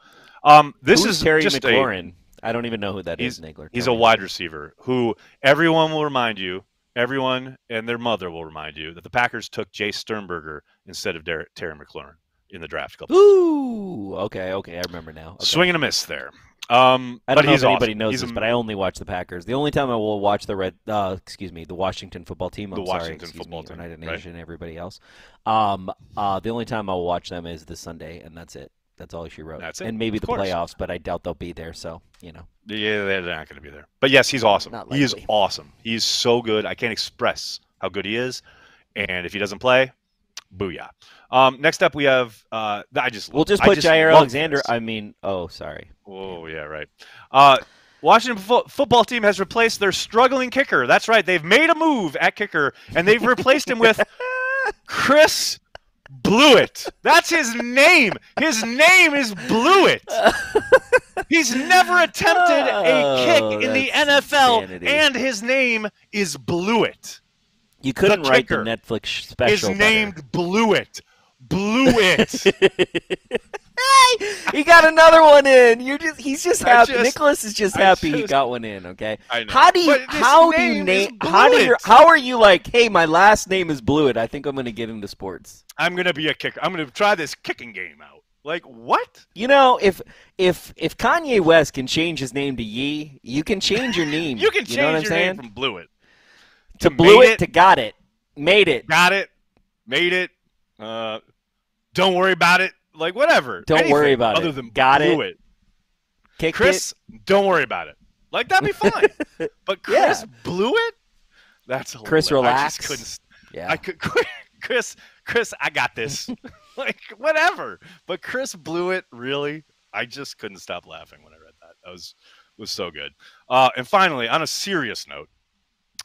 Um, this Who's is Terry just McLaurin. I don't even know who that is. He's- Nagler. he's a wide receiver who everyone will remind you, everyone and their mother will remind you that the Packers took Jace Sternberger instead of Der- Terry McLaurin in the draft couple. Ooh, okay, okay, I remember now. Okay. Swing and a miss there. Um, I don't know if anybody awesome. knows He's this, a- but I only watch the Packers. The only time I will watch the red, uh, excuse me, the Washington football team. I'm The sorry, Washington football me, team, United right. Nation, everybody else. Um, uh, the only time I will watch them is this Sunday, and that's it. That's all she wrote. That's it, And maybe of the course. playoffs, but I doubt they'll be there. So you know, Yeah, they're not going to be there. But yes, he's awesome. He is awesome. He's so good. I can't express how good he is. And if he doesn't play, booyah. Um, next up, we have. Uh, I just we'll just put Jaire Alexander. this. I mean, oh, sorry. Oh yeah, right. Uh, Washington fo- football team has replaced their struggling kicker. That's right. They've made a move at kicker, and they've replaced him with Chris Blewitt. That's his name. His name is Blewitt. He's never attempted a kick Oh, in the NFL, insanity. and his name is Blewitt. You couldn't write the Netflix sh- Is special. better. named Blewitt. Blewitt. Hey, he got another one in. You're just he's just happy. just- Nicholas is just happy he got one in, okay? Know. How do you how do you name how do you how are you like, hey, my last name is Blewitt. I think I'm gonna get into sports. I'm gonna be a kicker. I'm gonna try this kicking game out. Like what? You know, if if if Kanye West can change his name to Ye, you can change your name. You can change know what I'm your saying? name from Blewitt to made Blewitt it. to got it. Made it. got it, made it. Uh, don't worry about it. Like whatever. Don't Anything worry about other it. than Got it. Blewitt. Kicked Chris, don't worry about it. Like that'd be fine. but Chris Yeah. it. that's a Chris. I relax. just couldn't. Yeah. I could. Chris, Chris, I got this. like whatever. But Chris blew it. really, I just couldn't stop laughing when I read that. That was was so good. Uh, and finally, on a serious note,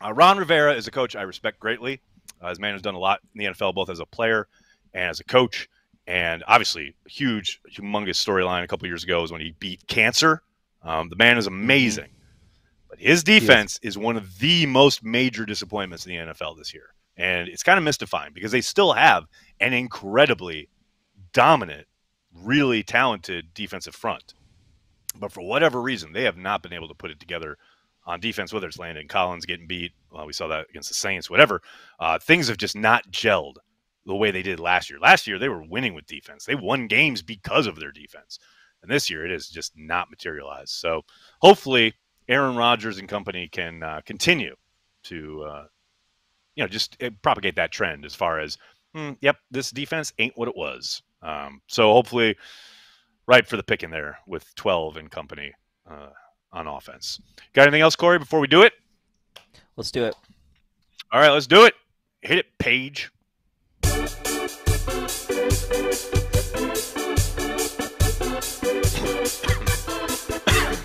uh, Ron Rivera is a coach I respect greatly. Uh, his man has done a lot in the NFL, both as a player and as a coach. And obviously, huge, humongous storyline a couple years ago is when he beat cancer. Um, the man is amazing, but his defense is one of the most major disappointments in the NFL this year. And it's kind of mystifying because they still have an incredibly dominant, really talented defensive front. But for whatever reason, they have not been able to put it together on defense, whether it's Landon Collins getting beat. Well, we saw that against the Saints, whatever. Uh, things have just not gelled the way they did last year. Last year, they were winning with defense. They won games because of their defense. And this year, it has just not materialized. So hopefully, Aaron Rodgers and company can uh, continue to, uh, you know, just uh, propagate that trend as far as, hmm, yep, this defense ain't what it was. Um, so hopefully, right for the picking there with 12 and company uh, on offense. Got anything else, Corey, before we do it? Let's do it. All right, let's do it. Hit it, Paige.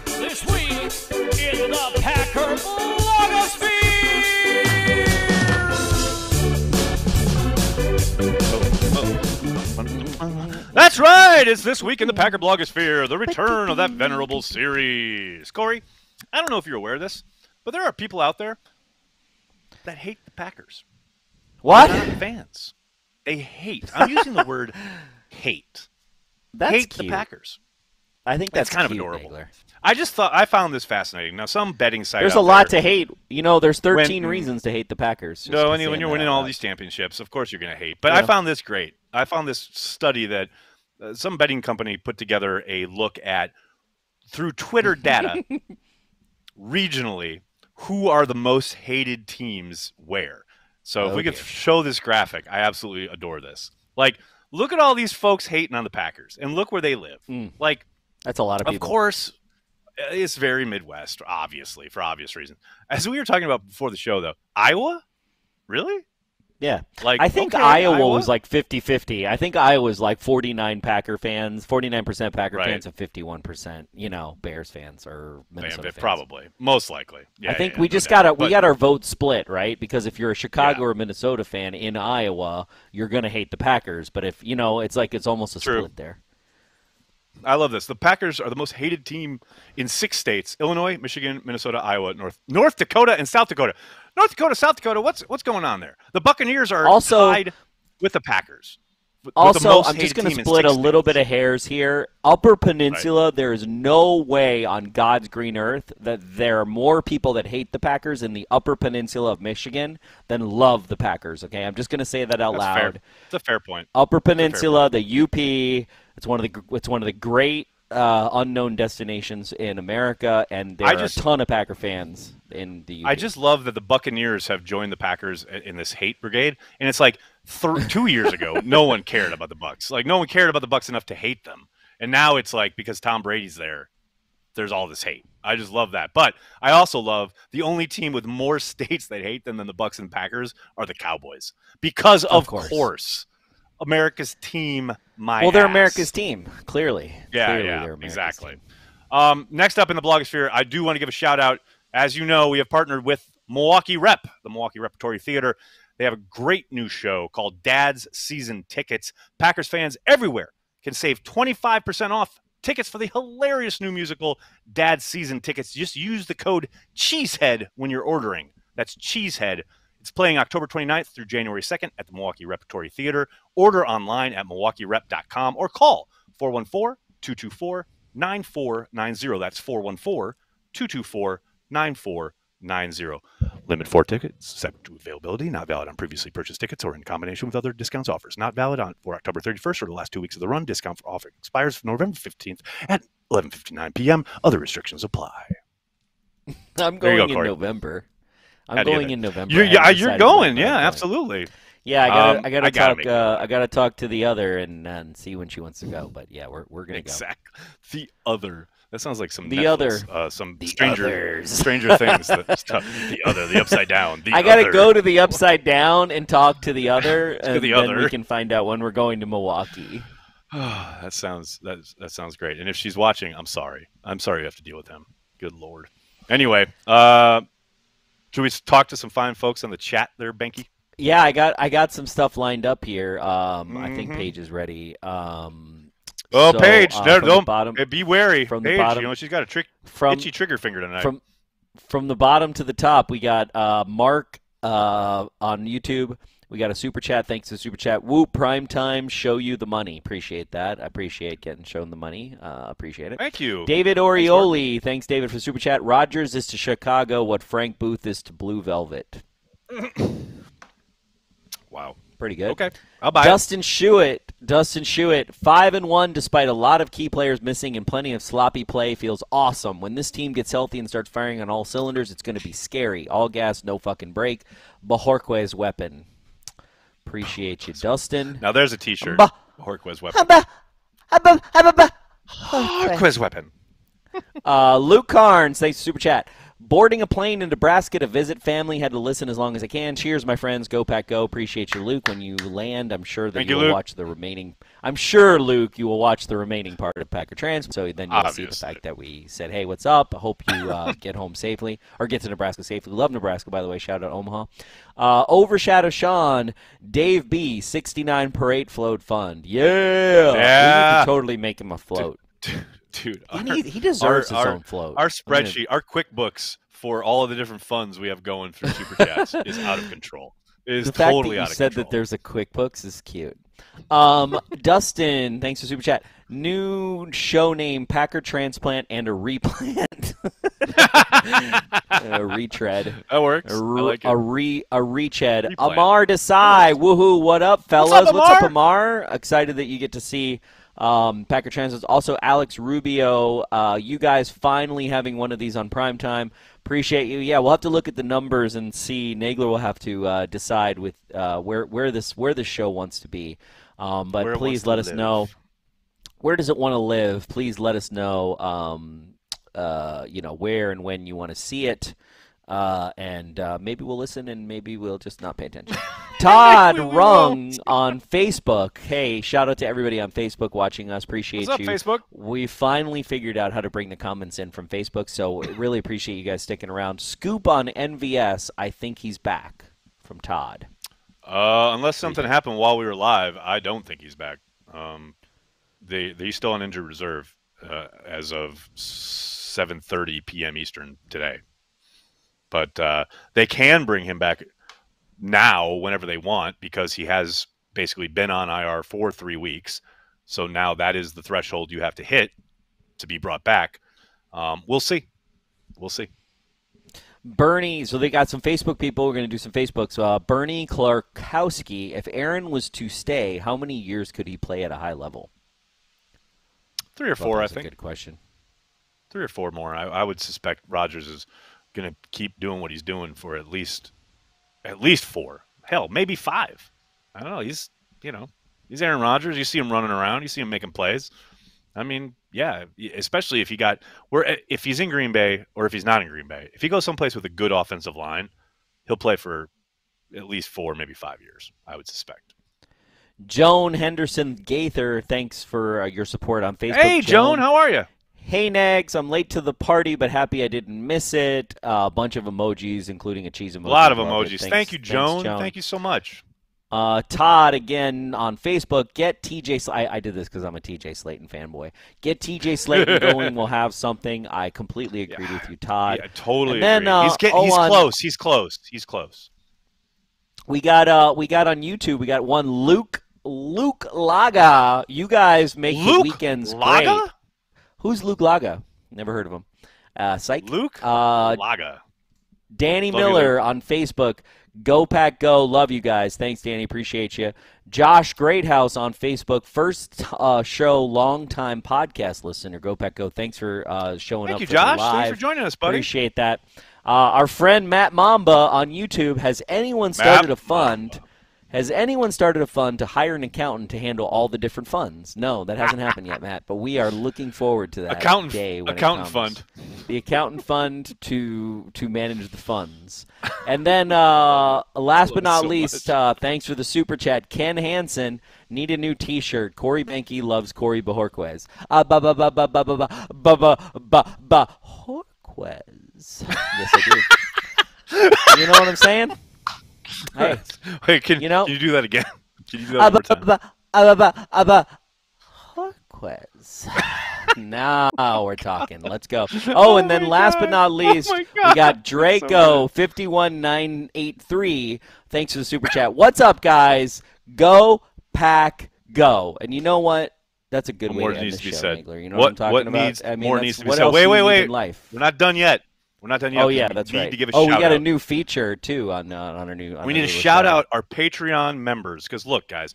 This week in the Packer blogosphere. That's right. It's this week in the Packer blogosphere, the return of that venerable series. Corey, I don't know if you're aware of this, but there are people out there that hate the Packers. What? They're not fans. They hate. I'm using the word hate. That's hate cute. the Packers. I think That's that's, kind of adorable. Nagler. I just thought I found this fascinating. Now, some betting site There's a lot there- to hate. You know, there's 13 When- reasons to hate the Packers. No, when, you, when you're winning all these championships, of course you're going to hate. But I found this great. I found this study that uh, some betting company put together a look at through Twitter data regionally who are the most hated teams where. So if Oh, we could show this graphic, I absolutely adore this. Like, look at all these folks hating on the Packers, and look where they live. Mm. Like, That's a lot of people. of course, Uh, it's very Midwest, obviously, for obvious reasons. As we were talking about before the show, though, Iowa, really? Yeah. Like, I think okay, Iowa, was like 50-50. I think Iowa was like 49 Packer fans, 49% Packer Right. fans, and 51%, you know, Bears fans or Minnesota fans. probably, most likely. Yeah, I think yeah, we no just doubt. got to we got our vote split, right? Because if you're a Chicago Yeah. or Minnesota fan in Iowa, you're going to hate the Packers, but if, you know, it's like it's almost a True. split there. I love this. The Packers are the most hated team in six states: Illinois, Michigan, Minnesota, Iowa, North North Dakota, and South Dakota. North Dakota, South Dakota. What's what's going on there? The Buccaneers are Also- tied with the Packers. with the Also, most I'm just going to split a little states. bit of hairs here. Upper Peninsula, there is no way on God's green earth that there are more people that hate the Packers in the Upper Peninsula of Michigan than love the Packers. Okay, I'm just going to say that out That's loud. fair. It's a fair point. Upper Peninsula, the UP. It's one of the it's one of the great uh, unknown destinations in America, and there I are just- a ton of Packer fans in the UP. I just love that the Buccaneers have joined the Packers in this hate brigade, and it's like th- two years ago, no one cared about the Bucks. Like no one cared about the Bucks enough to hate them, and now it's like because Tom Brady's there, there's all this hate. I just love that. But I also love the only team with more states that hate them than the Bucks and Packers are the Cowboys because of, Of course. course. America's team. My well, they're ass. America's team, clearly. Yeah, Clearly yeah, exactly. Um, next up in the blogosphere, I do want to give a shout out. As you know, we have partnered with Milwaukee Rep, the Milwaukee Repertory Theater. They have a great new show called Dad's Season Tickets. Packers fans everywhere can save 25% off tickets for the hilarious new musical Dad's Season Tickets. Just use the code CHEESEHEAD when you're ordering. That's CHEESEHEAD. It's playing October 29th through January 2nd at the Milwaukee Repertory Theater. Order online at milwaukeerep.com or call 414 224 9490. That's 414 224 9490. Limit four tickets, subject to availability, not valid on previously purchased tickets or in combination with other discounts offers. Not valid on for October 31st or the last two weeks of the run. Discount for offer expires November 15th at 11:59 p.m. Other restrictions apply. I'm going go, in Corey. November. I'm going in November. You're, yeah, you're going. Yeah, going. absolutely. Yeah, I gotta, Um, I gotta I gotta talk. uh, I gotta talk to the other and, and see when she wants to go. But yeah, we're we're gonna go. Exactly. The other. That sounds like some The Netflix, other. uh, some The stranger, others. stranger things. Stuff. The other, the upside down. The. I gotta other. go to the upside down and talk to the other, and the then we can find out when we're going to Milwaukee. that sounds that that sounds great. And if she's watching, I'm sorry. I'm sorry you have to deal with them. Good lord. Anyway, uh, should we talk to some fine folks on the chat there, Behnke? Yeah, I got I got some stuff lined up here. Um, I think Mhm. Paige is ready. Um, Oh, so, Paige, uh, the don't bottom be wary. from the bottom- you know she's got a trick, from itchy trigger finger tonight. from from the bottom to the top, we got uh, Mark uh, on YouTube. We got a super chat. Thanks to super chat. Whoop! Prime time. Show you the money. Appreciate that. I appreciate getting shown the money. Uh, appreciate it. Thank you. David Orioli. Thanks, David, for super chat. Rodgers is to Chicago what Frank Booth is to Blue Velvet. Wow. Pretty good. Okay, I'll buy it. Dustin Shuett. Dustin Shuett, five and one despite a lot of key players missing and plenty of sloppy play, feels awesome. When this team gets healthy and starts firing on all cylinders, it's going to be scary. All gas, no fucking break. Bajorquez weapon. Appreciate you, Dustin. Now there's a T-shirt. Bah. Horquez weapon. Horquez weapon. Uh, Luke Carnes, thanks for super chat. Boarding a plane in Nebraska to visit family. Had to listen as long as I can. Cheers, my friends. Go Pack Go. Appreciate you, Luke. When you land, I'm sure that Thank you will Luke. watch the remaining. I'm sure, Luke, you will watch the remaining part of Packer Trans. So then you'll see the fact that we said, "Hey, what's up? I hope you uh, get home safely or get to Nebraska safely." Love Nebraska, by the way. Shout out Omaha. Uh, Overshadow Sean, Dave B, 69 Parade Float Fund. Yeah, Yeah. totally make him a float. Dude, He, our- need, he deserves our- his our- own float. Our I'm gonna- spreadsheet, our QuickBooks for all of the different funds we have going through Super Chats is out of control. is the fact totally that you out of said control. that there's a QuickBooks is cute. Um, Dustin, thanks for super chat. New show name: Packer transplant and a replant, a retread, that works. a, I re- like it. a re a retread. Replant. Amar Desai, woohoo! What up, fellas? up, What's up, Amar? Amar? Excited that you get to see um, Packer transplants. Also, Alex Rubio, uh, you guys finally having one of these on prime time. Appreciate you. Yeah, we'll have to look at the numbers and see. Nagler will have to uh, decide with uh, where where this where this show wants to be. Um, but Where please let us live. know where does it want to live. Please let us know. Um, uh, you know where and when you want to see it. Uh, and uh, maybe we'll listen and maybe we'll just not pay attention. Todd Rung on Facebook. Hey, shout out to everybody on Facebook watching us. Appreciate What's up, you. Facebook? We finally figured out how to bring the comments in from Facebook, so really appreciate you guys sticking around. Scoop on MVS. I think he's back from Todd. Uh, unless something happened while we were live, I don't think he's back. Um, they he's still on injured reserve uh, as of 7:30 p.m. Eastern today. But uh, they can bring him back now whenever they want because he has basically been on IR for three weeks. So now that is the threshold you have to hit to be brought back. Um, we'll see. We'll see. Bernie, so they got some Facebook people. We're going to do some Facebooks. Uh, Bernie Clarkowski, if Aaron was to stay, how many years could he play at a high level? Three or four, I That's a think. Good question. three or four more. I, I would suspect Rodgers is going to keep doing what he's doing for at least at least four. Hell, maybe five. I don't know. He's you know he's Aaron Rodgers. You see him running around. You see him making plays. I mean, yeah, especially if he got where if he's in Green Bay or if he's not in Green Bay. If he goes someplace with a good offensive line, he'll play for at least four, maybe five years. I would suspect. Joan Henderson Gaither, thanks for uh, your support on Facebook. Hey, Joan, how are you? Hey Nags, I'm late to the party, but happy I didn't miss it. Uh, a bunch of emojis, including a cheese emoji. A lot of emojis. Thanks- Thank you, thanks, Joan. Thank you so much. Uh, Todd again on Facebook. Get TJ. Sl- I, I did this because I'm a TJ Slaton fanboy. Get TJ Slaton going. We'll have something. I completely agree Yeah. with you, Todd. Yeah, totally. and then, uh, he's get, oh, he's on- close. He's close. He's close. We got uh we got on YouTube. We got one Luke Luke Laga. You guys make the weekends Laga? great. Who's Luke Laga? Never heard of him. Uh, psych. Luke Uh, Laga. Danny Love you, Miller on Facebook. Go Pack Go. Love you guys. Thanks, Danny. Appreciate you. Josh Greathouse on Facebook. First uh, show, long time podcast listener. Go Pack Go. Thanks for uh, showing Thank up Thank you, Josh. Thanks for joining us, buddy. Appreciate that. Uh, our friend Matt Mamba on YouTube. Has anyone started a fund? Has anyone started a fund to hire an accountant to handle all the different funds? No, that hasn't happened yet, Matt. But we are looking forward to that Accountant- day. When accountant fund. The accountant fund to to manage the funds, and then uh, last but not so least, uh, thanks for the super chat. Ken Hansen need a new T-shirt. Corey Behnke loves Corey Bajorquez. Uh, ba ba ba ba ba ba ba ba ba ba ba Horquez. Yes, I do. you know what I'm saying? Hey, Wait, can You know- can you do that again? Can you do that Abba, one more time? abba, abba, Horquez. now we're talking. Let's go. Oh, and then oh my last but not Oh least, my we got Draco fifty one nine eight three. Thanks for the super chat. What's up, guys? Go pack go. And you know what? That's a good way to end needs the to be show, said. You know What- what, I'm talking what about? needs- I mean, more needs to be said. Wait, wait, wait. life? We're not done yet. We're not done yet. Oh yeah, we that's need right. to give a oh, we got a new feature too on uh, on our new. On we need to shout out our Patreon members because look, guys,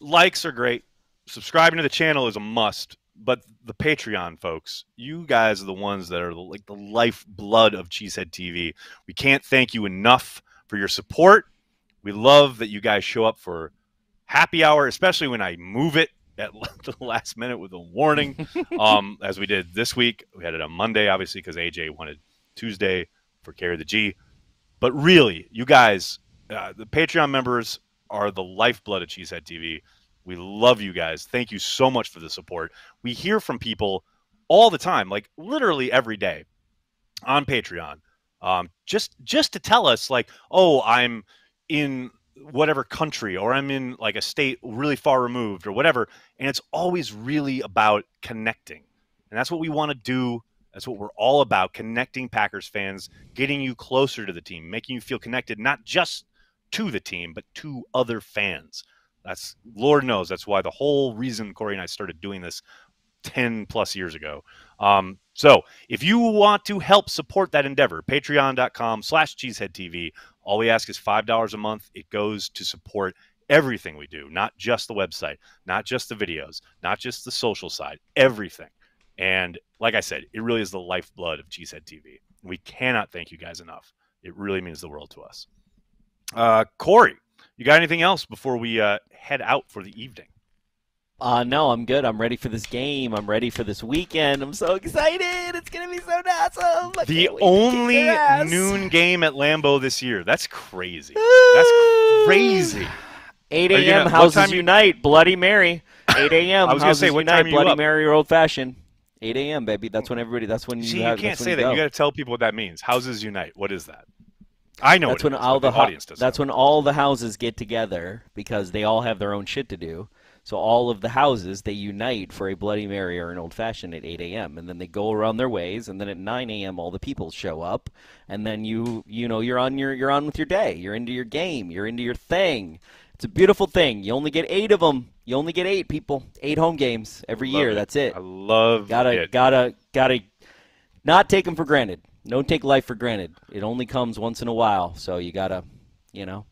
likes are great. Subscribing to the channel is a must, but the Patreon folks, you guys are the ones that are the, like the lifeblood of Cheesehead TV. We can't thank you enough for your support. We love that you guys show up for happy hour, especially when I move it at the last minute with a warning, um, as we did this week. We had it on Monday, obviously, because AJ wanted Tuesday for Carry the G. But really, you guys, uh, the Patreon members are the lifeblood of Cheesehead TV. We love you guys. Thank you so much for the support. We hear from people all the time, like literally every day on Patreon, um, just just to tell us like, oh, I'm in whatever country or I'm in like a state really far removed or whatever, and it's always really about connecting, and that's what we want to do. That's what we're all about: connecting Packers fans, getting you closer to the team, making you feel connected, not just to the team, but to other fans. That's Lord knows that's why the whole reason Corey and I started doing this 10 plus years ago. Um, so if you want to help support that endeavor, patreon.com slash cheeseheadtv. All we ask is $5 a month. It goes to support everything we do, not just the website, not just the videos, not just the social side, everything. And like I said, it really is the lifeblood of Cheesehead TV. We cannot thank you guys enough. It really means the world to us. Uh, Corey, you got anything else before we uh, head out for the evening? Uh, no, I'm good. I'm ready for this game. I'm ready for this weekend. I'm so excited. It's going to be so awesome. I the can't wait to kick only noon game at Lambeau this year. That's crazy. That's crazy. 8 a.m. gonna- Houses time you- Unite. Bloody Mary. 8 a.m. I was gonna say, what Unite. time Bloody up? Mary or old fashioned. 8 a.m. baby. That's when everybody. That's when you. See, you have, can't say you that. Go. You got to tell people what that means. Houses unite. What is that? I know that's what when is, all the, the audience does. that's when all the houses get together because they all have their own shit to do. So all of the houses they unite for a Bloody Mary or an old fashioned at 8 a.m. and then they go around their ways and then at 9 a.m. all the people show up and then you you know you're on your you're on with your day. You're into your game. You're into your thing. It's a beautiful thing. You only get eight of them. You only get eight people, eight home games every Love year. it. That's it. I love Gotta it. gotta gotta not take them for granted. Don't take life for granted. It only comes once in a while, so you gotta, you know,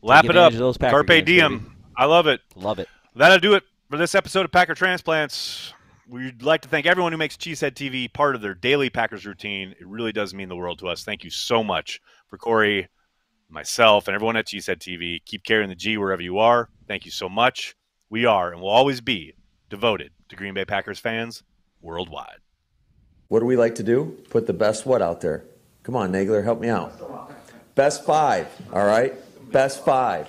Lap it up. advantage of those Packer Carpe games, diem. baby. I love it. love it. That'll do it for this episode of Packer Transplants. We'd like to thank everyone who makes Cheesehead TV part of their daily Packers routine. It really does mean the world to us. Thank you so much for Corey, myself, and everyone at Cheesehead TV. Keep carrying the G wherever you are. Thank you so much. We are and will always be devoted to Green Bay Packers fans worldwide. What do we like to do? Put the best what out there? Come on, Nagler, help me out. Best five, all right? Best five.